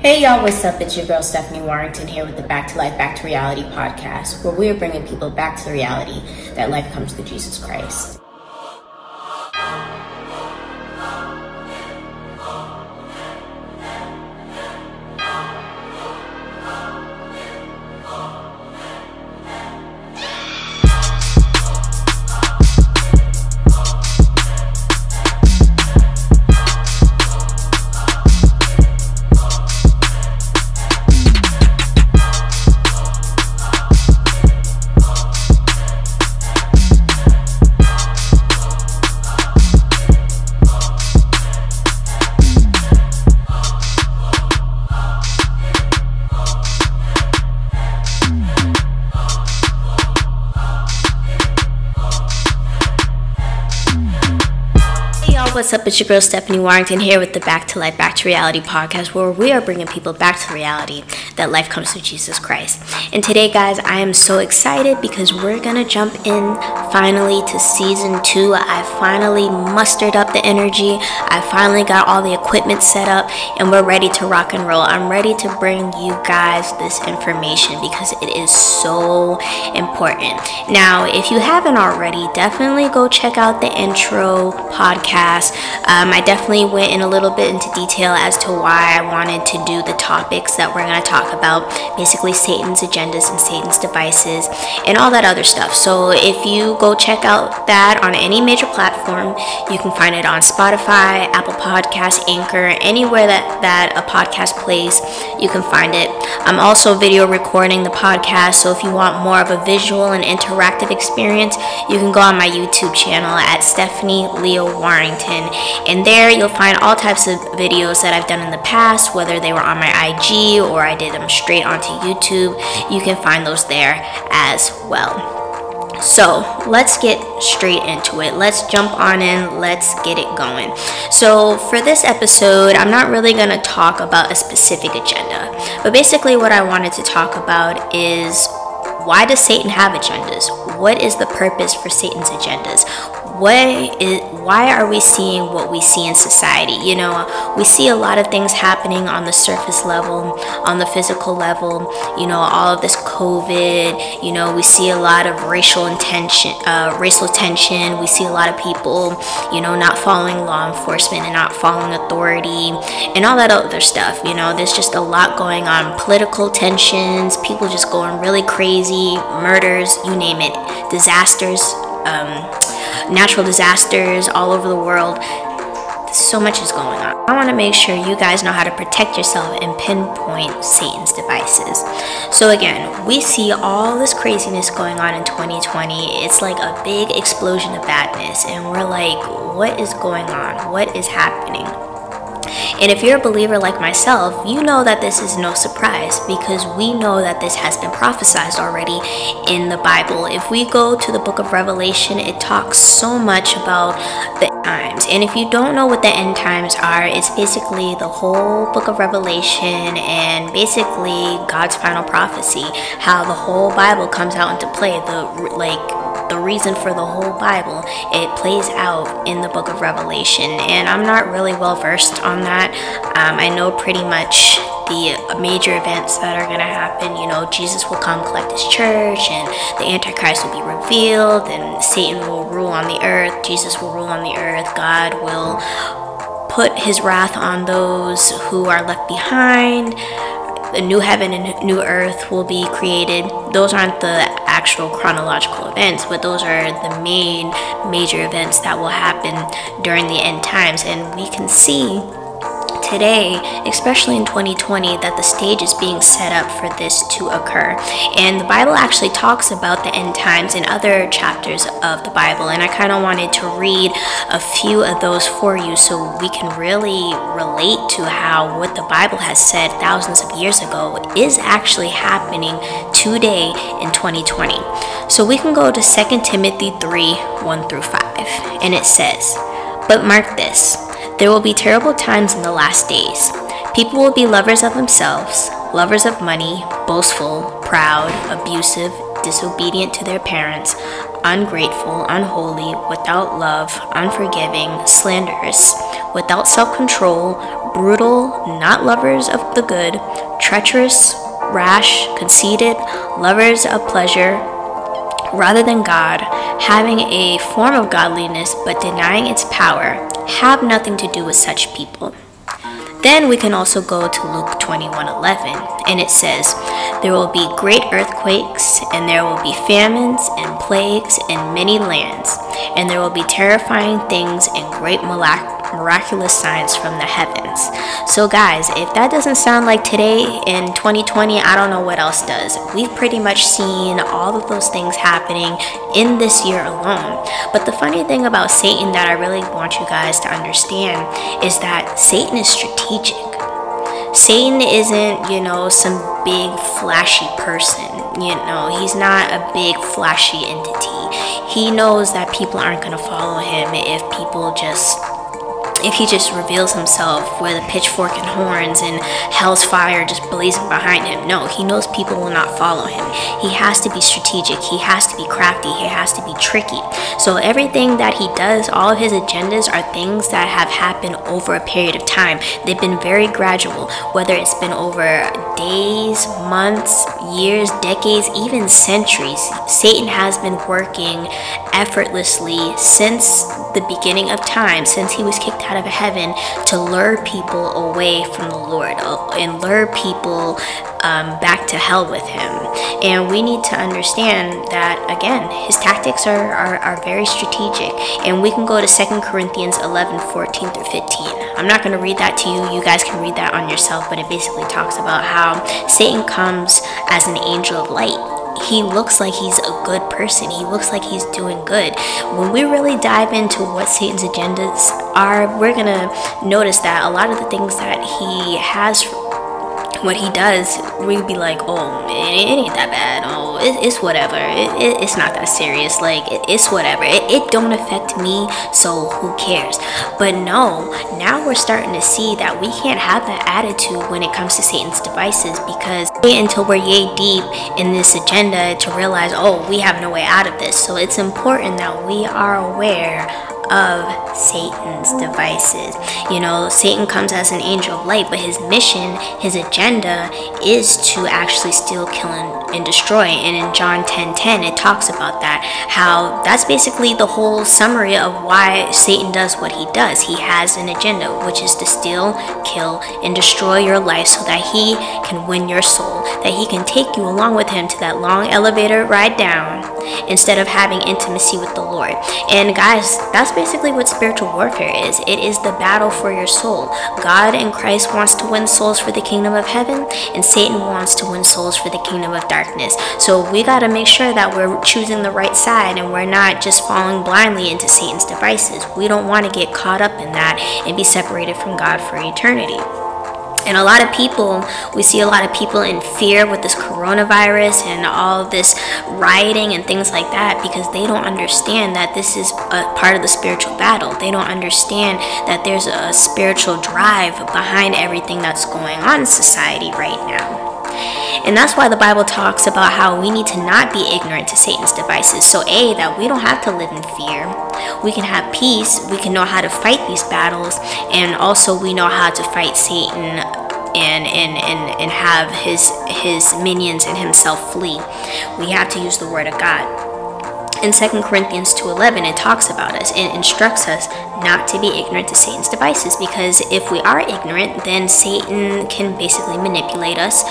Hey y'all, what's up? It's your girl Stephanee Warrington here with the Back to Life, Back to Reality podcast, where we are bringing people back to the reality that life comes through Jesus Christ. Your girl Stephanee Warrington here with the Back to Life, Back to Reality podcast, where we are bringing people back to reality that life comes through Jesus Christ. And today, guys, I am so excited because we're gonna jump in finally to season two. I finally mustered up the energy, I finally got all the equipment set up, and we're ready to rock and roll. I'm ready to bring you guys this information because it is so important. Now, if you haven't already, definitely go check out the intro podcast um, I definitely went in a little bit into detail as to why I wanted to do the topics that we're going to talk about basically Satan's agendas and Satan's devices and all that other stuff. So if you go check out that on any major platform, you can find it on Spotify, Apple Podcasts, Anchor, anywhere that, that a podcast plays, you can find it. I'm also video recording the podcast, so if you want more of a visual and interactive experience, you can go on my YouTube channel at Stephanee Leah Warrington. And there you'll find all types of videos that I've done in the past, whether they were on my IG or I did them straight onto YouTube. You can find those there as well. So let's get straight into it. Let's jump on in. Let's get it going. So, for this episode, I'm not really going to talk about a specific agenda, but basically, what I wanted to talk about is why does Satan have agendas? What is the purpose for Satan's agendas? What is why are we seeing what we see in society? You know we see a lot of things happening on the surface level on the physical level you know all of this covid you know we see a lot of racial intention uh, racial tension. We see a lot of people you know not following law enforcement and not following authority and all that other stuff. You know there's just a lot going on political tensions people just going really crazy murders you name it disasters um, natural disasters all over the world. So much is going on. I want to make sure you guys know how to protect yourself and pinpoint Satan's devices. So, again, we see all this craziness going on in 2020. It's like a big explosion of badness, and we're like, what is going on? What is happening? And if you're a believer like myself, you know that this is no surprise because we know that this has been prophesied already in the Bible. If we go to the book of Revelation, it talks so much about the times. And if you don't know what the end times are, it's basically the whole book of Revelation and basically God's final prophecy, how the whole Bible comes out into play, the like the reason for the whole Bible. It plays out in the book of Revelation, and I'm not really well versed on that. Um, I know pretty much the major events that are going to happen. You know, Jesus will come collect his church, and the Antichrist will be revealed, and Satan will rule on the earth, Jesus will rule on the earth, God will put his wrath on those who are left behind The new heaven and new earth will be created. Those aren't the actual chronological events, but those are the main major events that will happen during the end times. And we can see today, especially in 2020, that the stage is being set up for this to occur. And the Bible actually talks about the end times in other chapters of the Bible. And I kind of wanted to read a few of those for you so we can really relate to how what the Bible has said thousands of years ago is actually happening today in 2020. So we can go to 2 Timothy 3 1 through 5. And it says, But mark this. There will be terrible times in the last days. People will be lovers of themselves, lovers of money, boastful, proud, abusive, disobedient to their parents, ungrateful, unholy, without love, unforgiving, slanderous, without self control, brutal, not lovers of the good, treacherous, rash, conceited, lovers of pleasure rather than God, having a form of godliness but denying its power, have nothing to do with such people. Then we can also go to Luke 21:11 and it says, "There will be great earthquakes and there will be famines and plagues in many lands, and there will be terrifying things and great mirac- miraculous signs from the heavens." So guys, if that doesn't sound like today in 2020, I don't know what else does. We've pretty much seen all of those things happening in this year alone. But the funny thing about Satan that I really want you guys to understand is that Satan is strategic. Satan isn't, you know, some big flashy person. You know, he's not a big flashy entity. He knows that people aren't going to follow him if people just if he just reveals himself with a pitchfork and horns and hell's fire just blazing behind him. No, he knows people will not follow him. He has to be strategic, he has to be crafty, he has to be tricky. So, everything that he does, all of his agendas are things that have happened over a period of time. They've been very gradual, whether it's been over days, months, years, decades, even centuries. Satan has been working effortlessly since the beginning of time, since he was kicked out of heaven, to lure people away from the Lord uh, and lure people um, back to hell with him. And we need to understand that, again, his tactics are, are, are very strategic. And we can go to 2 Corinthians 11 14 through 15. I'm not going to read that to you. You guys can read that on yourself, but it basically talks about how Satan comes as an angel of light he looks like he's a good person. He looks like he's doing good. When we really dive into what Satan's agendas are, we're going to notice that a lot of the things that he has what he does, we'd be like, oh, it, it ain't that bad. Oh, it, it's whatever. It, it's not that serious. Like, it's whatever. It, don't affect me, so who cares? But no, now we're starting to see that we can't have that attitude when it comes to Satan's devices because wait until we're yay deep in this agenda to realize, oh, we have no way out of this. So it's important that we are aware of Satan's devices. You know, Satan comes as an angel of light, but his mission, his agenda is to actually steal, kill, and, and destroy. And in John 10 10, it talks about that. How that's basically the whole summary of why Satan does what he does. He has an agenda, which is to steal, kill, and destroy your life so that he can win your soul, that he can take you along with him to that long elevator ride down instead of having intimacy with the Lord. And guys, that's basically what spiritual warfare is it is the battle for your soul. God and Christ wants to win souls for the kingdom of heaven, and Satan wants to win souls for the kingdom of darkness. So we got to make sure that we're choosing the right side and we're not just falling blindly into Satan's devices. We don't want to get caught up in that and be separated from God for eternity. And a lot of people, we see a lot of people in fear with this coronavirus and all this rioting and things like that because they don't understand that this is a part of the spiritual battle. They don't understand that there's a spiritual drive behind everything that's going on in society right now. And that's why the Bible talks about how we need to not be ignorant to Satan's devices. So, A, that we don't have to live in fear. We can have peace. We can know how to fight these battles. And also, we know how to fight Satan and and and, and have his his minions and himself flee. We have to use the word of God in 2 Corinthians 2:11 it talks about us it instructs us not to be ignorant to Satan's devices because if we are ignorant then Satan can basically manipulate us,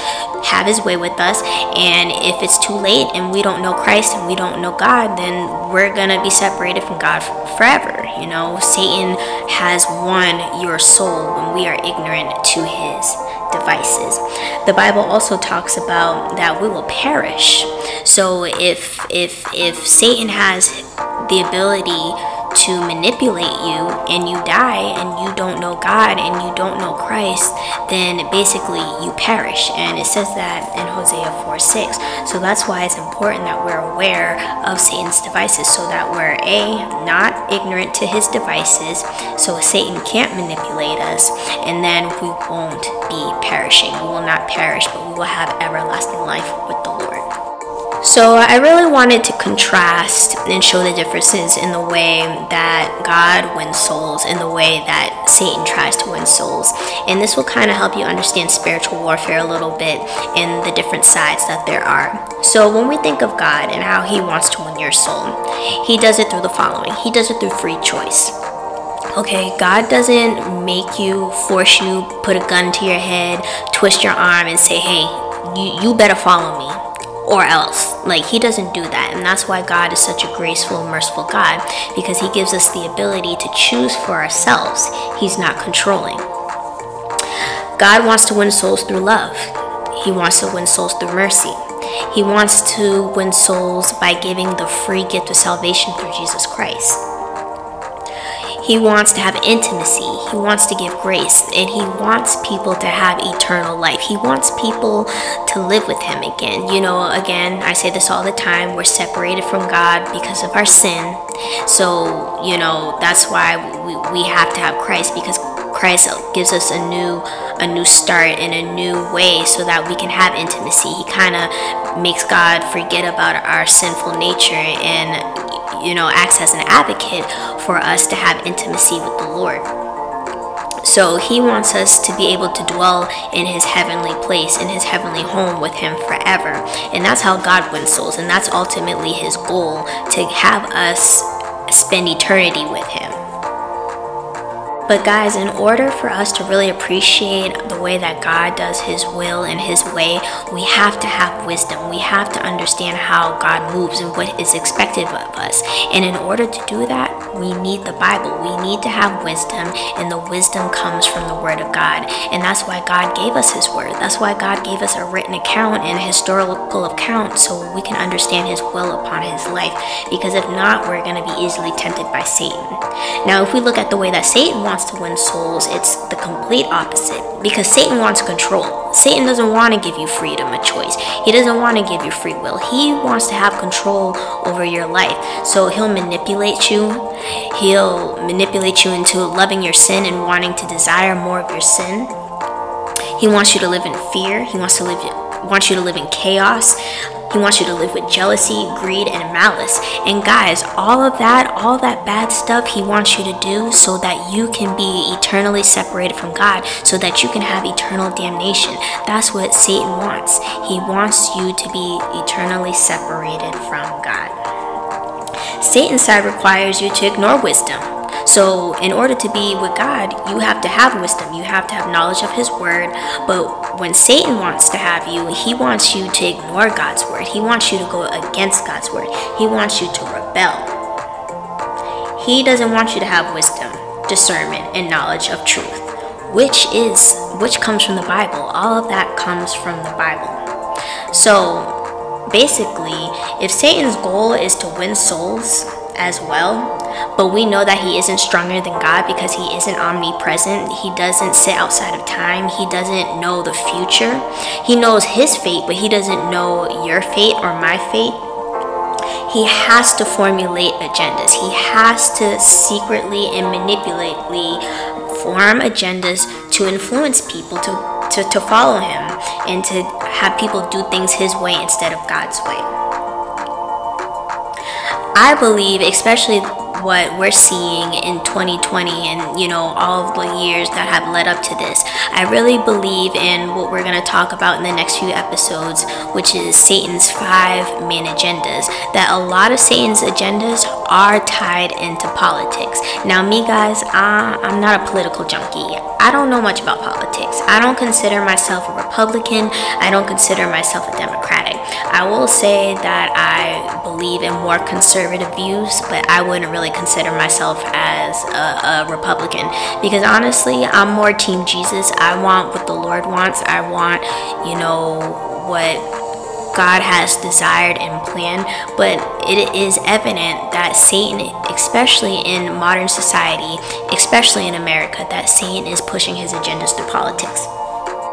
have his way with us, and if it's too late and we don't know Christ and we don't know God, then we're to be separated from God forever. You know, Satan has won your soul when we are ignorant to his devices. The Bible also talks about that we will perish. So if if if Satan has the ability to manipulate you and you die and you don't know God and you don't know Christ, then basically you perish. And it says that in Hosea 4 6. So that's why it's important that we're aware of Satan's devices so that we're A, not ignorant to his devices, so Satan can't manipulate us, and then we won't be perishing. We will not perish, but we will have everlasting life with the Lord. So I really wanted to contrast and show the differences in the way that God wins souls and the way that Satan tries to win souls. And this will kind of help you understand spiritual warfare a little bit and the different sides that there are. So when we think of God and how he wants to win your soul, he does it through the following. He does it through free choice. Okay, God doesn't make you, force you, put a gun to your head, twist your arm, and say, hey, you, you better follow me or else. Like, He doesn't do that. And that's why God is such a graceful, merciful God, because He gives us the ability to choose for ourselves. He's not controlling. God wants to win souls through love, He wants to win souls through mercy. He wants to win souls by giving the free gift of salvation through Jesus Christ. He wants to have intimacy. He wants to give grace. And He wants people to have eternal life. He wants people to live with Him again. You know, again, I say this all the time we're separated from God because of our sin. So, you know, that's why we, we have to have Christ because Christ gives us a new a new start and a new way so that we can have intimacy. He kind of makes God forget about our sinful nature and you know, acts as an advocate for us to have intimacy with the Lord. So he wants us to be able to dwell in his heavenly place, in his heavenly home with him forever. And that's how God wins souls. And that's ultimately his goal to have us spend eternity with him. But, guys, in order for us to really appreciate the way that God does His will and His way, we have to have wisdom. We have to understand how God moves and what is expected of us. And in order to do that, we need the Bible. We need to have wisdom, and the wisdom comes from the Word of God. And that's why God gave us His Word. That's why God gave us a written account and a historical account so we can understand His will upon His life. Because if not, we're going to be easily tempted by Satan. Now, if we look at the way that Satan wants wants to win souls, it's the complete opposite. Because Satan wants control. Satan doesn't want to give you freedom of choice. He doesn't want to give you free will. He wants to have control over your life. So he'll manipulate you. He'll manipulate you into loving your sin and wanting to desire more of your sin. He wants you to live in fear. He wants to live wants you to live in chaos. He wants you to live with jealousy, greed, and malice. And guys, all of that, all that bad stuff, He wants you to do so that you can be eternally separated from God, so that you can have eternal damnation. That's what Satan wants. He wants you to be eternally separated from God. Satan's side requires you to ignore wisdom. So, in order to be with God, you have to have wisdom, you have to have knowledge of His Word. But when Satan wants to have you, he wants you to ignore God's Word, he wants you to go against God's Word, he wants you to rebel. He doesn't want you to have wisdom, discernment, and knowledge of truth, which is which comes from the Bible. All of that comes from the Bible. So, basically, if Satan's goal is to win souls as well, but we know that He isn't stronger than God because He isn't omnipresent. He doesn't sit outside of time. He doesn't know the future. He knows His fate, but He doesn't know your fate or my fate. He has to formulate agendas. He has to secretly and manipulately form agendas to influence people to, to, to follow him and to have people do things his way instead of God's way. I believe, especially what we're seeing in 2020 and you know all of the years that have led up to this. I really believe in what we're going to talk about in the next few episodes which is satan's five main agendas that a lot of satan's agendas are tied into politics. Now me guys i'm not a political junkie. I don't know much about politics. I don't consider myself a republican. I don't consider myself a democratic i will say that i believe in more conservative views but i wouldn't really consider myself as a, a Republican because honestly, I'm more Team Jesus. I want what the Lord wants. I want, you know, what God has desired and planned, but it is evident that Satan, especially in modern society, especially in America, that Satan is pushing his agendas through politics.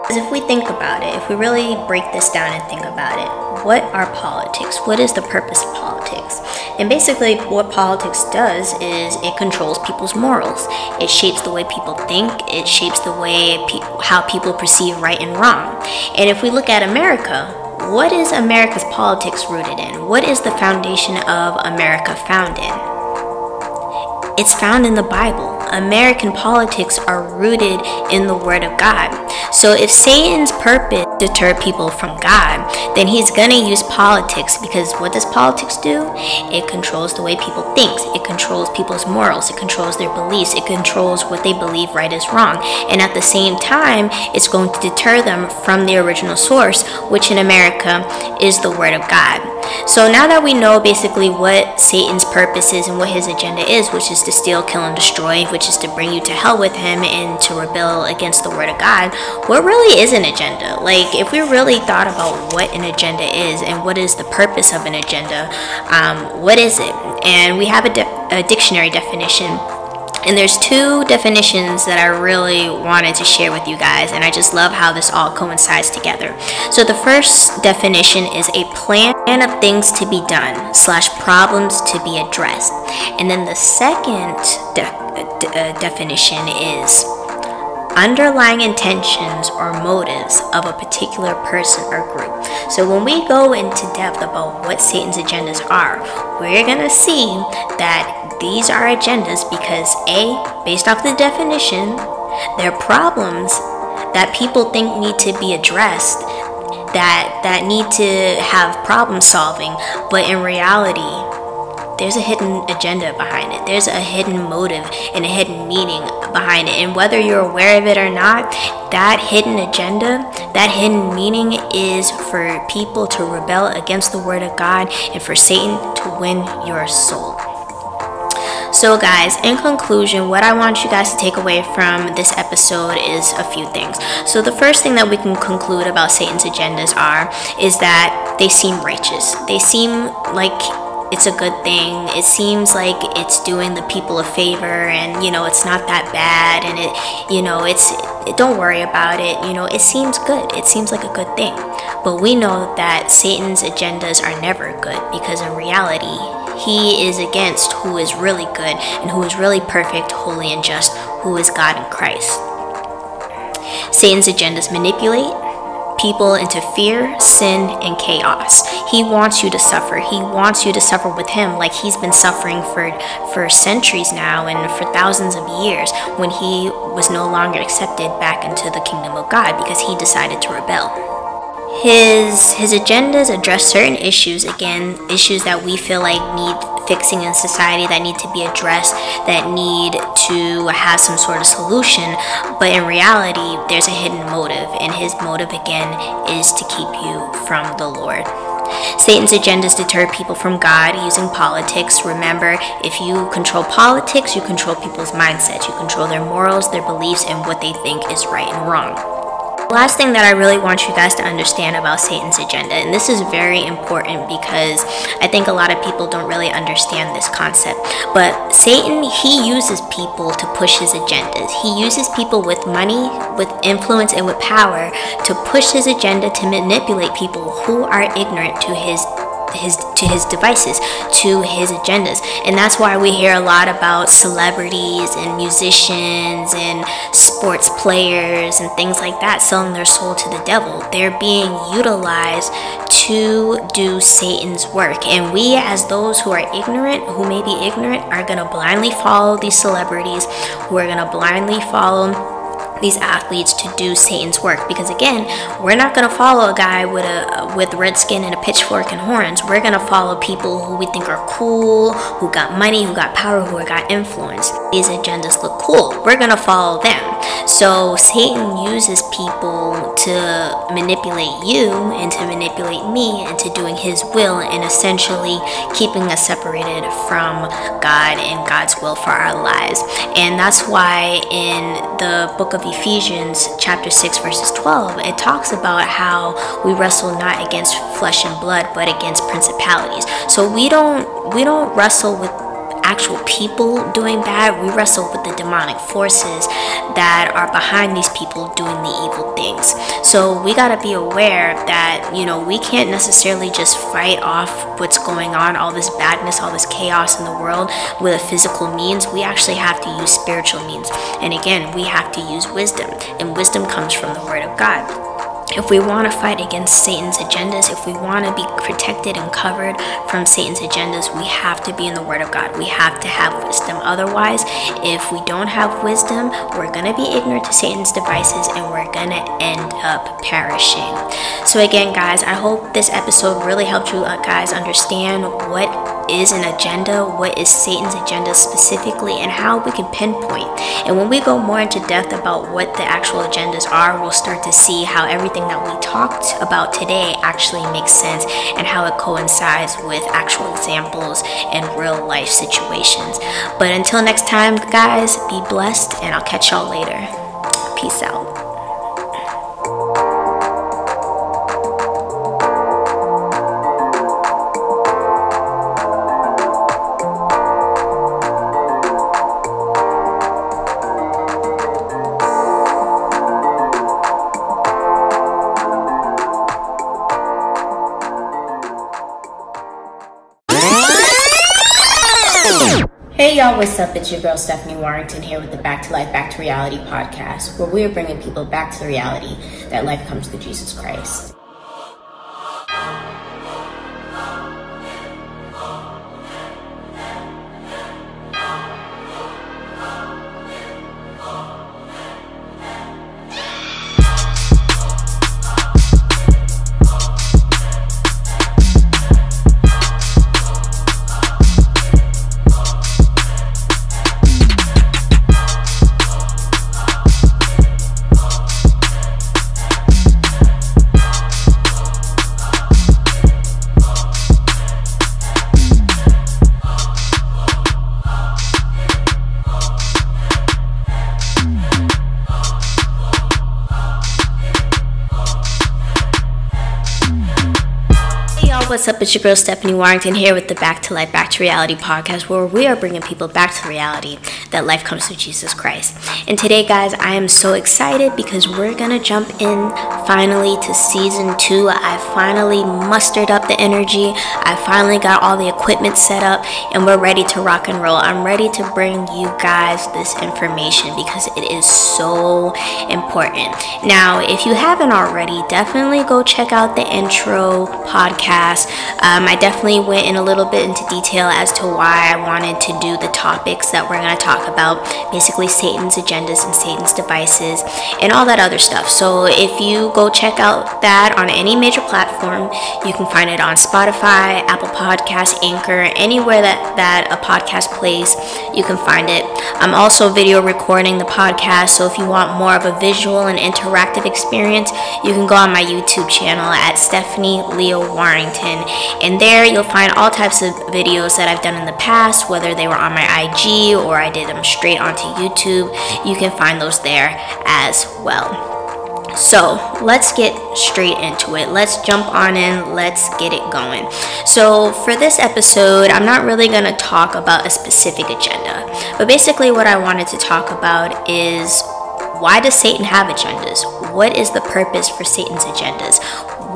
If we think about it, if we really break this down and think about it, what are politics? What is the purpose of politics? And basically, what politics does is it controls people's morals. It shapes the way people think. It shapes the way pe- how people perceive right and wrong. And if we look at America, what is America's politics rooted in? What is the foundation of America founded? It's found in the Bible. American politics are rooted in the Word of God. So if Satan's purpose deter people from God, then he's to use politics because what does politics do? It controls the way people think. It controls people's morals. It controls their beliefs. It controls what they believe right is wrong. And at the same time, it's going to deter them from the original source, which in America is the Word of God. So now that we know basically what Satan's purpose is and what his agenda is, which is to steal, kill, and destroy, which is to bring you to hell with him and to rebel against the Word of God, what really is an agenda? Like, if we really thought about what an agenda is and what is the purpose of an agenda um, what is it and we have a, de- a dictionary definition and there's two definitions that I really wanted to share with you guys, and I just love how this all coincides together. So the first definition is a plan of things to be done slash problems to be addressed, and then the second de- de- uh, definition is underlying intentions or motives of a particular person or group. So when we go into depth about what Satan's agendas are, we're going to see that these are agendas because A, based off the definition, they're problems that people think need to be addressed that that need to have problem solving, but in reality, there's a hidden agenda behind it. There's a hidden motive and a hidden meaning behind it. And whether you're aware of it or not, that hidden agenda, that hidden meaning is for people to rebel against the word of God and for Satan to win your soul. So, guys, in conclusion, what I want you guys to take away from this episode is a few things. So, the first thing that we can conclude about Satan's agendas are is that they seem righteous. They seem like it's a good thing. It seems like it's doing the people a favor and you know, it's not that bad and it you know, it's it, don't worry about it. You know, it seems good. It seems like a good thing. But we know that Satan's agendas are never good because in reality, he is against who is really good and who is really perfect, holy and just, who is God in Christ. Satan's agendas manipulate, people into fear, sin, and chaos. He wants you to suffer. He wants you to suffer with him like he's been suffering for, for centuries now and for thousands of years when he was no longer accepted back into the kingdom of God because he decided to rebel. His his agendas address certain issues again, issues that we feel like need fixing in society that need to be addressed, that need to have some sort of solution, but in reality there's a hidden motive and his motive again is to keep you from the Lord. Satan's agendas deter people from God using politics. Remember, if you control politics, you control people's mindsets, you control their morals, their beliefs, and what they think is right and wrong. Last thing that I really want you guys to understand about Satan's agenda, and this is very important because I think a lot of people don't really understand this concept. But Satan, he uses people to push his agendas. He uses people with money, with influence, and with power to push his agenda to manipulate people who are ignorant to his his to his devices, to his agendas. And that's why we hear a lot about celebrities and musicians and sports players and things like that selling their soul to the devil. They're being utilized to do Satan's work. And we as those who are ignorant, who may be ignorant, are going to blindly follow these celebrities, who are going to blindly follow these athletes to do Satan's work because again, we're not going to follow a guy with a with red skin and a pitchfork and horns. We're going to follow people who we think are cool, who got money, who got power, who got influence. These agendas look cool. We're going to follow them. So Satan uses people to manipulate you and to manipulate me into doing his will and essentially keeping us separated from God and God's will for our lives. And that's why in the book of Ephesians, chapter 6, verses 12, it talks about how we wrestle not against flesh and blood, but against principalities. So we don't we don't wrestle with actual people doing bad. We wrestle with the demonic forces that are behind these people doing the evil things. So we got to be aware that, you know, we can't necessarily just fight off what's going on, all this badness, all this chaos in the world with a physical means. We actually have to use spiritual means. And again, we have to use wisdom. And wisdom comes from the Word of God. If we want to fight against Satan's agendas, if we want to be protected and covered from Satan's agendas, we have to be in the Word of God. We have to have wisdom. Otherwise, if we don't have wisdom, we're going to be ignorant to Satan's devices and we're going to end up perishing. So, again, guys, I hope this episode really helped you uh, guys understand what is an agenda, what is Satan's agenda specifically, and how we can pinpoint. And when we go more into depth about what the actual agendas are, we'll start to see how everything that we talked about today actually makes sense and how it coincides with actual examples and real life situations. But until next time, guys, be blessed, and I'll catch y'all later. Peace out. Hey y'all, what's up? It's your girl Stephanee Warrington here with the Back to Life, Back to Reality podcast, where we are bringing people back to the reality that life comes through Jesus Christ. It's your girl Stephanee Warrington here with the Back to Life, Back to Reality podcast, where we are bringing people back to the reality that life comes through Jesus Christ. And today, guys, I am so excited because we're gonna jump in finally to season two. I finally mustered up the energy, I finally got all the equipment set up, and we're ready to rock and roll. I'm ready to bring you guys this information because it is so important. Now, if you haven't already, definitely go check out the intro podcast um, I definitely went in a little bit into detail as to why I wanted to do the topics that we're going to talk about basically Satan's agendas and Satan's devices and all that other stuff. So if you go check out that on any major platform, you can find it on Spotify, Apple Podcasts, Anchor, anywhere that, that a podcast plays, you can find it. I'm also video recording the podcast, so if you want more of a visual and interactive experience, you can go on my YouTube channel at Stephanee Leah Warrington. And there you'll find all types of videos that I've done in the past, whether they were on my IG or I did them straight onto YouTube. You can find those there as well. So let's get straight into it. Let's jump on in. Let's get it going. So, for this episode, I'm not really going to talk about a specific agenda, but basically, what I wanted to talk about is why does Satan have agendas? What is the purpose for Satan's agendas?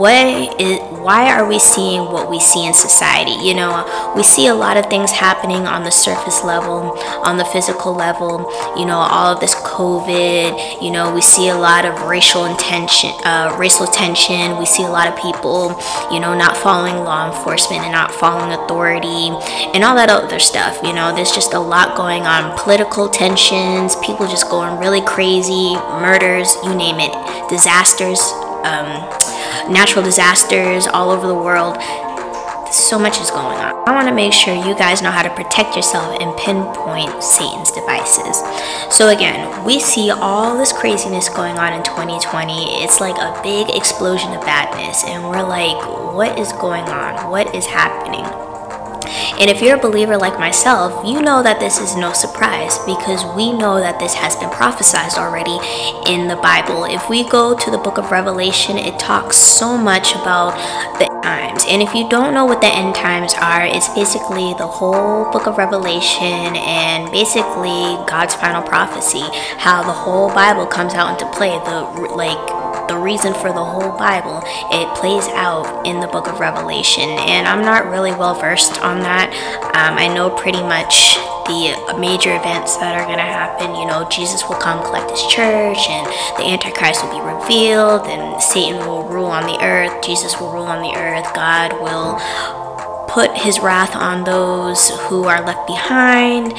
What is why are we seeing what we see in society? You know we see a lot of things happening on the surface level on the physical level you know all of this covid you know we see a lot of racial intention uh, racial tension. We see a lot of people you know not following law enforcement and not following authority and all that other stuff. You know there's just a lot going on political tensions people just going really crazy murders you name it disasters um, natural disasters all over the world. So much is going on. I want to make sure you guys know how to protect yourself and pinpoint Satan's devices. So, again, we see all this craziness going on in 2020. It's like a big explosion of badness, and we're like, what is going on? What is happening? And if you're a believer like myself, you know that this is no surprise because we know that this has been prophesied already in the Bible. If we go to the book of Revelation, it talks so much about the times. And if you don't know what the end times are, it's basically the whole book of Revelation and basically God's final prophecy, how the whole Bible comes out into play, the like the reason for the whole Bible, it plays out in the book of Revelation. And I'm not really well versed on that. Um, I know pretty much the major events that are going to happen. You know, Jesus will come collect his church, and the Antichrist will be revealed, and Satan will rule on the earth, Jesus will rule on the earth, God will put his wrath on those who are left behind.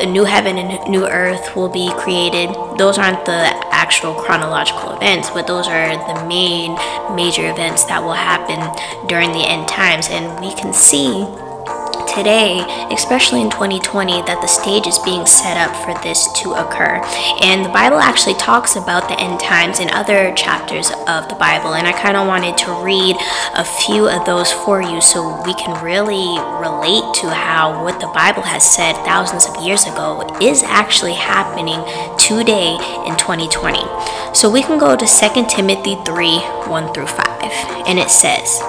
The new heaven and new earth will be created. Those aren't the actual chronological events, but those are the main major events that will happen during the end times. And we can see today, especially in 2020, that the stage is being set up for this to occur. And the Bible actually talks about the end times in other chapters of the Bible. And I kind of wanted to read a few of those for you so we can really relate to how what the Bible has said thousands of years ago is actually happening today in 2020. So we can go to 2 Timothy 3 1 through 5. And it says,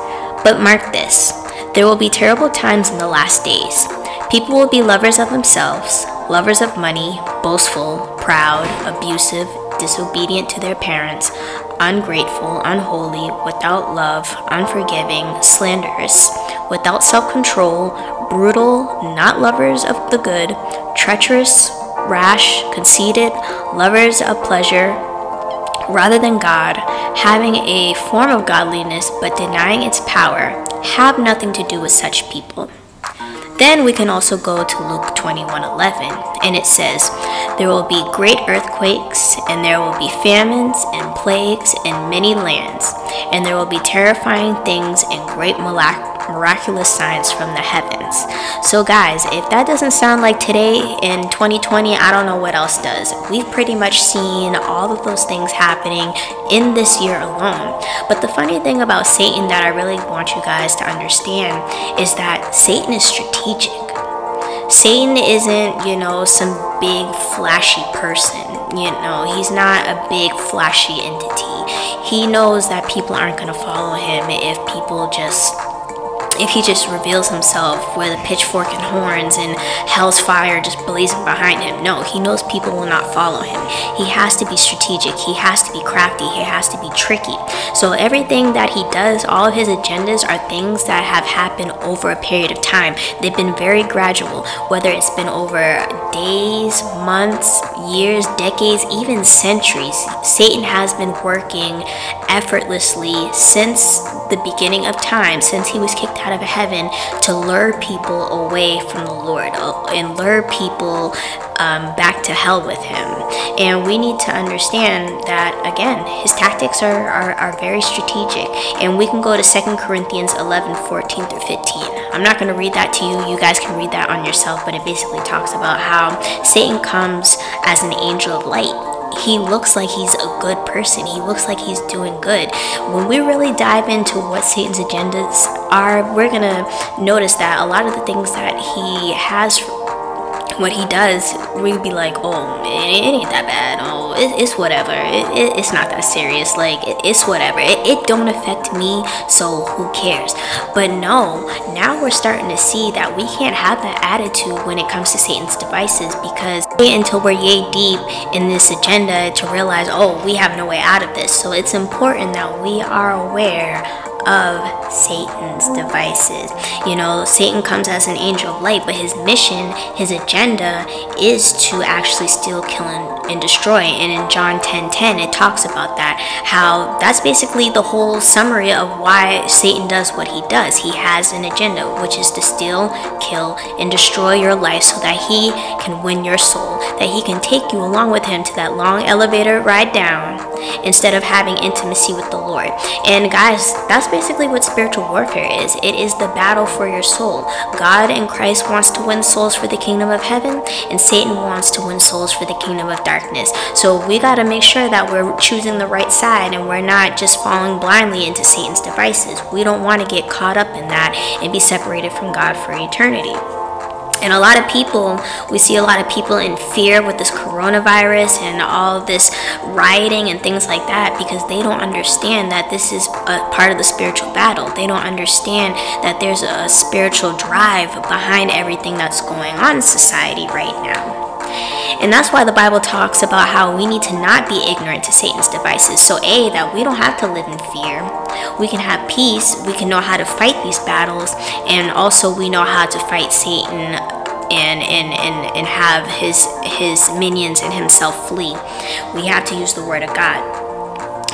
But mark this. There will be terrible times in the last days. People will be lovers of themselves, lovers of money, boastful, proud, abusive, disobedient to their parents, ungrateful, unholy, without love, unforgiving, slanderous, without self control, brutal, not lovers of the good, treacherous, rash, conceited, lovers of pleasure rather than God, having a form of godliness but denying its power have nothing to do with such people. Then we can also go to Luke 21:11 and it says, "There will be great earthquakes and there will be famines and plagues in many lands, and there will be terrifying things and great miraculous signs from the heavens." So guys, if that doesn't sound like today in 2020, I don't know what else does. We've pretty much seen all of those things happening in this year alone. But the funny thing about Satan that I really want you guys to understand is that Satan is strategic. Satan isn't, you know, some big flashy person. You know, he's not a big flashy entity. He knows that people aren't going to follow him if people just if he just reveals himself with a pitchfork and horns and hell's fire just blazing behind him. No, he knows people will not follow him. He has to be strategic, he has to be crafty, he has to be tricky. So everything that he does, all of his agendas are things that have happened over a period of time. They've been very gradual, whether it's been over days, months, years, decades, even centuries. Satan has been working effortlessly since the beginning of time, since he was kicked out of heaven to lure people away from the Lord uh, and lure people um, back to hell with him. And we need to understand that, again, his tactics are, are, are very strategic. And we can go to 2 Corinthians 11 14 through 15. I'm not going to read that to you. You guys can read that on yourself, but it basically talks about how Satan comes as an angel of light he looks like he's a good person. He looks like he's doing good. When we really dive into what Satan's agendas are, we're going to notice that a lot of the things that he has what he does, we'd be like, oh, it, it ain't that bad. Oh, it, it's whatever. It, it's not that serious. Like, it's whatever. It, don't affect me, so who cares? But no, now we're starting to see that we can't have that attitude when it comes to Satan's devices because wait until we're yay deep in this agenda to realize, oh, we have no way out of this. So it's important that we are aware of Satan's devices. You know, Satan comes as an angel of light, but his mission, his agenda is to actually steal, kill, and, and destroy. And in John 10 10, it talks about that. How that's basically the whole summary of why Satan does what he does. He has an agenda, which is to steal, kill, and destroy your life so that he can win your soul, that he can take you along with him to that long elevator ride down instead of having intimacy with the Lord. And guys, that's basically what spiritual warfare is it is the battle for your soul. God and Christ wants to win souls for the kingdom of heaven, and Satan wants to win souls for the kingdom of darkness. So we got to make sure that we're choosing the right side and we're not just falling blindly into Satan's devices. We don't want to get caught up in that and be separated from God for eternity. And a lot of people, we see a lot of people in fear with this coronavirus and all this rioting and things like that because they don't understand that this is a part of the spiritual battle. They don't understand that there's a spiritual drive behind everything that's going on in society right now. And that's why the Bible talks about how we need to not be ignorant to Satan's devices. So, A, that we don't have to live in fear. We can have peace. We can know how to fight these battles. And also, we know how to fight Satan and and and, and have his his minions and himself flee. We have to use the word of God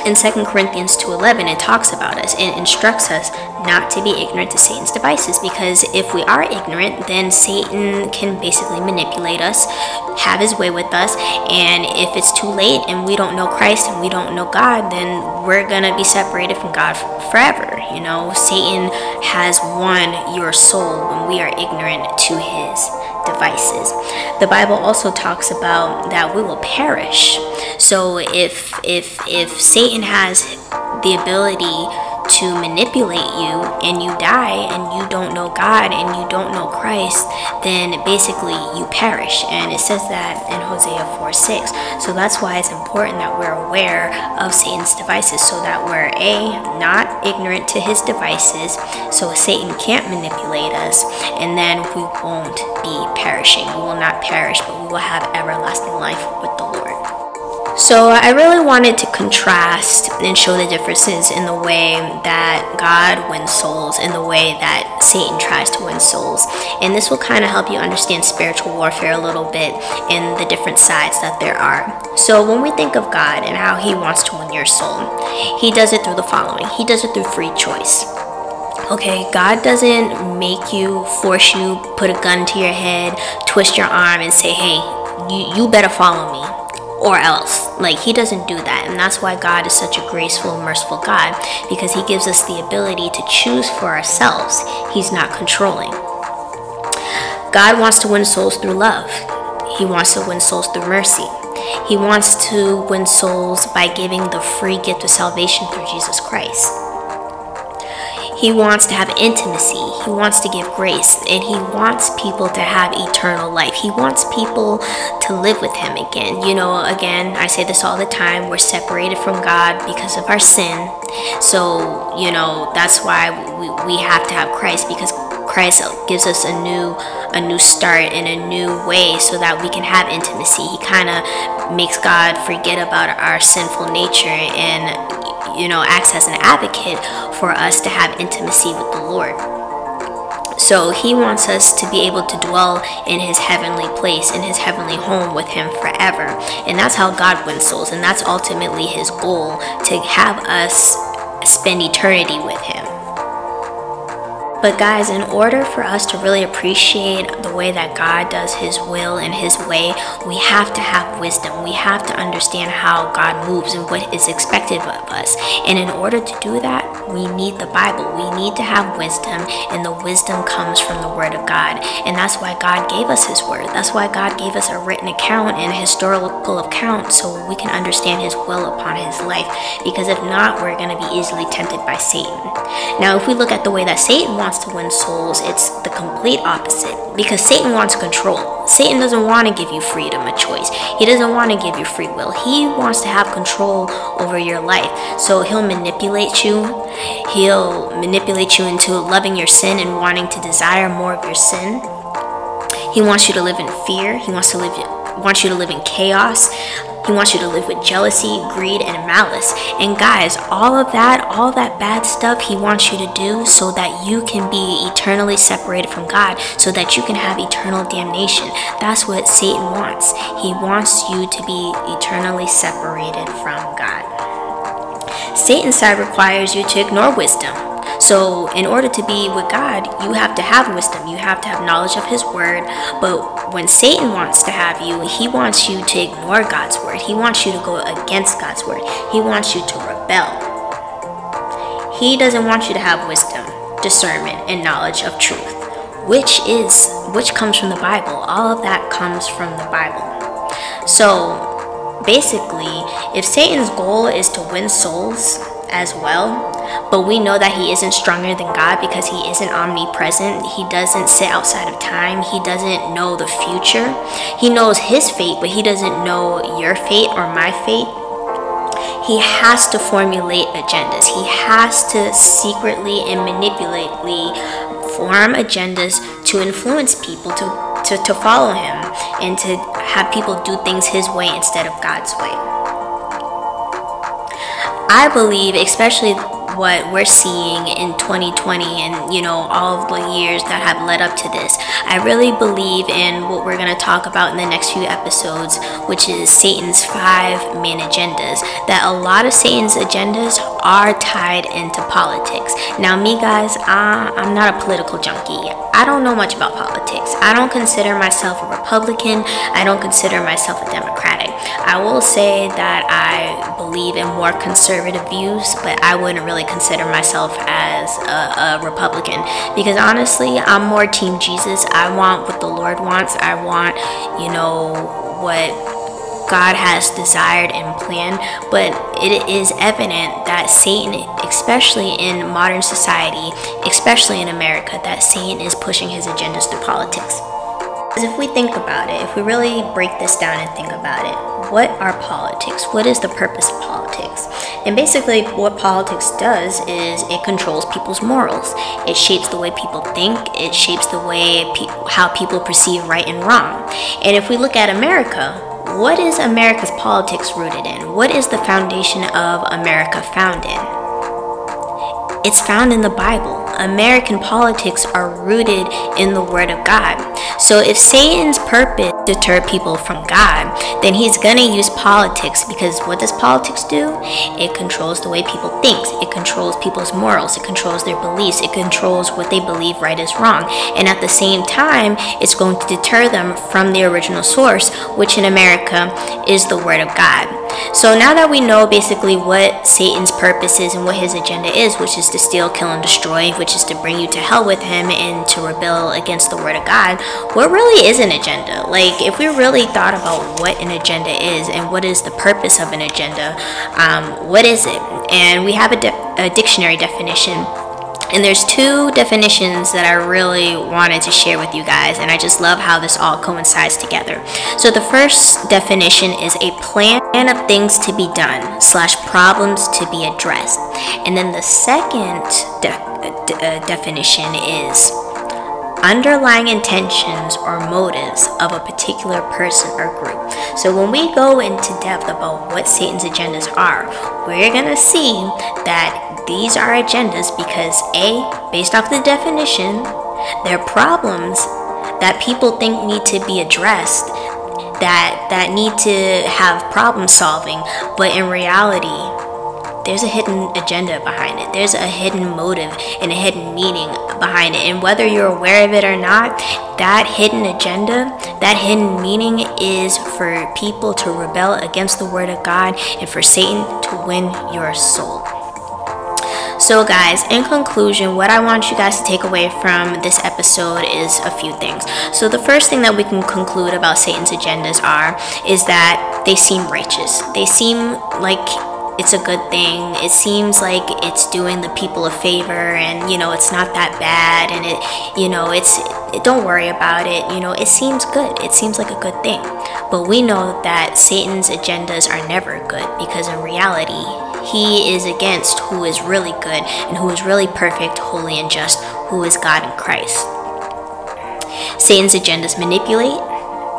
in 2 Corinthians 2:11 it talks about us and instructs us not to be ignorant to Satan's devices because if we are ignorant then Satan can basically manipulate us, have his way with us, and if it's too late and we don't know Christ and we don't know God, then we're to be separated from God forever. You know, Satan has won your soul when we are ignorant to his devices. The Bible also talks about that we will perish. So if if if Satan has the ability to manipulate you and you die and you don't know God and you don't know Christ, then basically you perish. And it says that in Hosea 4 6. So that's why it's important that we're aware of Satan's devices so that we're A, not ignorant to his devices, so Satan can't manipulate us, and then we won't be perishing. We will not perish, but we will have everlasting life with the Lord. So I really wanted to contrast and show the differences in the way that God wins souls and the way that Satan tries to win souls. And this will kind of help you understand spiritual warfare a little bit and the different sides that there are. So when we think of God and how he wants to win your soul, he does it through the following. He does it through free choice. Okay, God doesn't make you, force you, put a gun to your head, twist your arm, and say, hey, you, you better follow me or else. Like, He doesn't do that. And that's why God is such a graceful, merciful God, because He gives us the ability to choose for ourselves. He's not controlling. God wants to win souls through love, He wants to win souls through mercy. He wants to win souls by giving the free gift of salvation through Jesus Christ. He wants to have intimacy. He wants to give grace. And He wants people to have eternal life. He wants people to live with Him again. You know, again, I say this all the time we're separated from God because of our sin. So, you know, that's why we, we have to have Christ because Christ gives us a new a new start in a new way so that we can have intimacy. He kind of makes God forget about our sinful nature and you know, acts as an advocate for us to have intimacy with the Lord. So he wants us to be able to dwell in his heavenly place, in his heavenly home with him forever. And that's how God wins souls. And that's ultimately his goal to have us spend eternity with him. But, guys, in order for us to really appreciate the way that God does His will and His way, we have to have wisdom. We have to understand how God moves and what is expected of us. And in order to do that, we need the Bible. We need to have wisdom, and the wisdom comes from the Word of God. And that's why God gave us His Word. That's why God gave us a written account and a historical account so we can understand His will upon His life. Because if not, we're going to be easily tempted by Satan. Now, if we look at the way that Satan wants wants to win souls, it's the complete opposite. Because Satan wants control. Satan doesn't want to give you freedom of choice. He doesn't want to give you free will. He wants to have control over your life. So he'll manipulate you. He'll manipulate you into loving your sin and wanting to desire more of your sin. He wants you to live in fear. He wants to live wants you to live in chaos. He wants you to live with jealousy, greed, and malice. And guys, all of that, all that bad stuff, He wants you to do so that you can be eternally separated from God, so that you can have eternal damnation. That's what Satan wants. He wants you to be eternally separated from God. Satan's side requires you to ignore wisdom. So, in order to be with God, you have to have wisdom, you have to have knowledge of His Word. But when Satan wants to have you, he wants you to ignore God's Word, he wants you to go against God's Word, he wants you to rebel. He doesn't want you to have wisdom, discernment, and knowledge of truth, which is which comes from the Bible. All of that comes from the Bible. So, basically, if Satan's goal is to win souls as well, but we know that He isn't stronger than God because He isn't omnipresent. He doesn't sit outside of time. He doesn't know the future. He knows His fate, but He doesn't know your fate or my fate. He has to formulate agendas. He has to secretly and manipulately form agendas to influence people to, to, to follow him and to have people do things his way instead of God's way. I believe, especially what we're seeing in 2020 and you know all of the years that have led up to this. I really believe in what we're going to talk about in the next few episodes which is satan's five main agendas. That a lot of satan's agendas are tied into politics. Now me guys i'm not a political junkie i don't know much about politics. I don't consider myself a republican. I don't consider myself a democratic. I will say that i believe in more conservative views but i wouldn't really consider myself as a, a, Republican. Because honestly, I'm more Team Jesus. I want what the Lord wants. I want, you know, what God has desired and planned, but it is evident that Satan, especially in modern society, especially in America, that Satan is pushing his agendas through politics. Because if we think about it, if we really break this down and think about it, what are politics? What is the purpose of politics? And basically, what politics does is it controls people's morals. It shapes the way people think. It shapes the way pe- how people perceive right and wrong. And if we look at America, what is America's politics rooted in? What is the foundation of America found in? It's found in the Bible. American politics are rooted in the Word of God. So if Satan's purpose deter people from God, then he's going to use politics because what does politics do? It controls the way people think. It controls people's morals. It controls their beliefs. It controls what they believe right is wrong. And at the same time, it's going to deter them from the original source, which in America is the Word of God. So now that we know basically what Satan's purpose is and what his agenda is, which is to steal, kill, and destroy, which is to bring you to hell with him and to rebel against the Word of God, what really is an agenda? Like, if we really thought about what an agenda is and what is the purpose of an agenda, um, what is it? And we have a, de- a dictionary definition and there's two definitions that I really wanted to share with you guys, and I just love how this all coincides together. So the first definition is a plan of things to be done slash problems to be addressed, and then the second de- de- uh, definition is underlying intentions or motives of a particular person or group. So when we go into depth about what Satan's agendas are, we're going to see that these are agendas because A, based off the definition, they're problems that people think need to be addressed that that need to have problem solving, but in reality, there's a hidden agenda behind it. There's a hidden motive and a hidden meaning behind it. And whether you're aware of it or not, that hidden agenda, that hidden meaning is for people to rebel against the word of God and for Satan to win your soul. So, guys, in conclusion, what I want you guys to take away from this episode is a few things. So, the first thing that we can conclude about Satan's agendas are is that they seem righteous. They seem like it's a good thing. It seems like it's doing the people a favor and you know, it's not that bad and it you know, it's it, don't worry about it. You know, it seems good. It seems like a good thing. But we know that Satan's agendas are never good because in reality, he is against who is really good and who is really perfect, holy and just, who is God in Christ. Satan's agendas manipulate,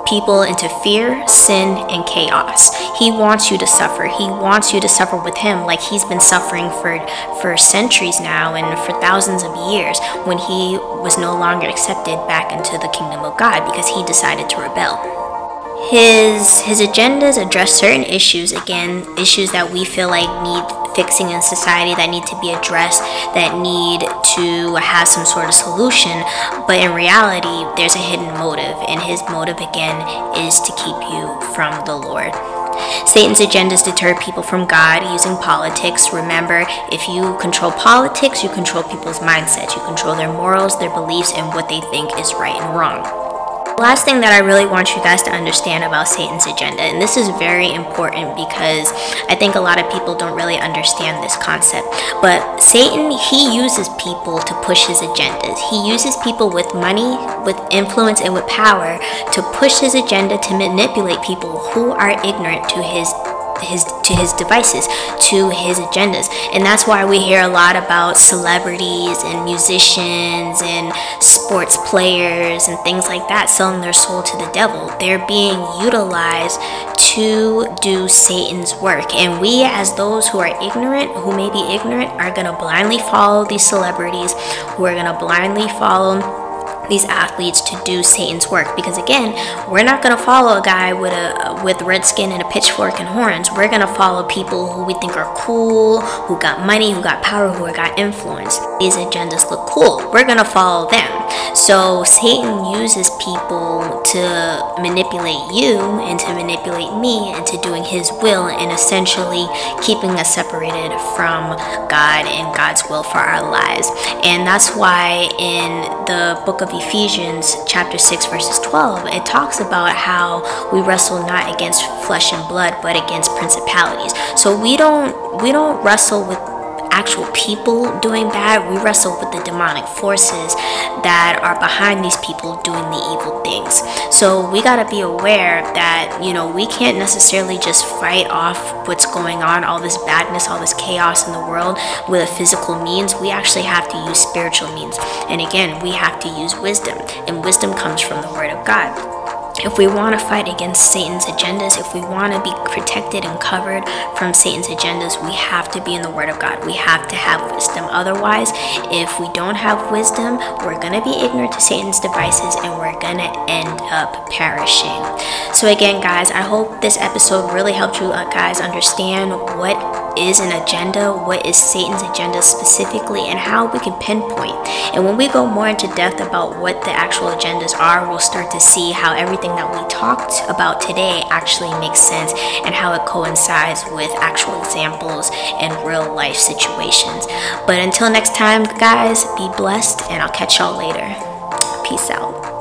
people into fear, sin, and chaos. He wants you to suffer. He wants you to suffer with him like he's been suffering for, for centuries now and for thousands of years when he was no longer accepted back into the kingdom of God because he decided to rebel. His his agendas address certain issues, again, issues that we feel like need fixing in society that need to be addressed, that need to have some sort of solution. But in reality, there's a hidden motive, and his motive again is to keep you from the Lord. Satan's agendas deter people from God using politics. Remember, if you control politics, you control people's mindsets, you control their morals, their beliefs, and what they think is right and wrong. Last thing that I really want you guys to understand about Satan's agenda, and this is very important because I think a lot of people don't really understand this concept. But Satan, he uses people to push his agendas. He uses people with money, with influence, and with power to push his agenda to manipulate people who are ignorant to his his to his devices, to his agendas. And that's why we hear a lot about celebrities and musicians and sports players and things like that selling their soul to the devil. They're being utilized to do Satan's work. And we as those who are ignorant, who may be ignorant, are going to blindly follow these celebrities, who are going to blindly follow these athletes to do Satan's work because again, we're not going to follow a guy with a with red skin and a pitchfork and horns. We're going to follow people who we think are cool, who got money, who got power, who got influence. These agendas look cool. We're going to follow them. So Satan uses people to manipulate you and to manipulate me into doing his will and essentially keeping us separated from God and God's will for our lives. And that's why in the book of Ephesians, chapter 6, verses 12, it talks about how we wrestle not against flesh and blood, but against principalities. So we don't we don't wrestle with actual people doing bad. We wrestle with the demonic forces that are behind these people doing the evil things. So we got to be aware that, you know, we can't necessarily just fight off what's going on, all this badness, all this chaos in the world with a physical means. We actually have to use spiritual means. And again, we have to use wisdom. And wisdom comes from the Word of God if we want to fight against Satan's agendas, if we want to be protected and covered from Satan's agendas, we have to be in the Word of God. We have to have wisdom. Otherwise, if we don't have wisdom, we're going to be ignorant to Satan's devices and we're going to end up perishing. So, again, guys, I hope this episode really helped you uh, guys understand what is an agenda, what is Satan's agenda specifically, and how we can pinpoint. And when we go more into depth about what the actual agendas are, we'll start to see how everything that we talked about today actually makes sense and how it coincides with actual examples and real life situations. But until next time, guys, be blessed, and I'll catch y'all later. Peace out.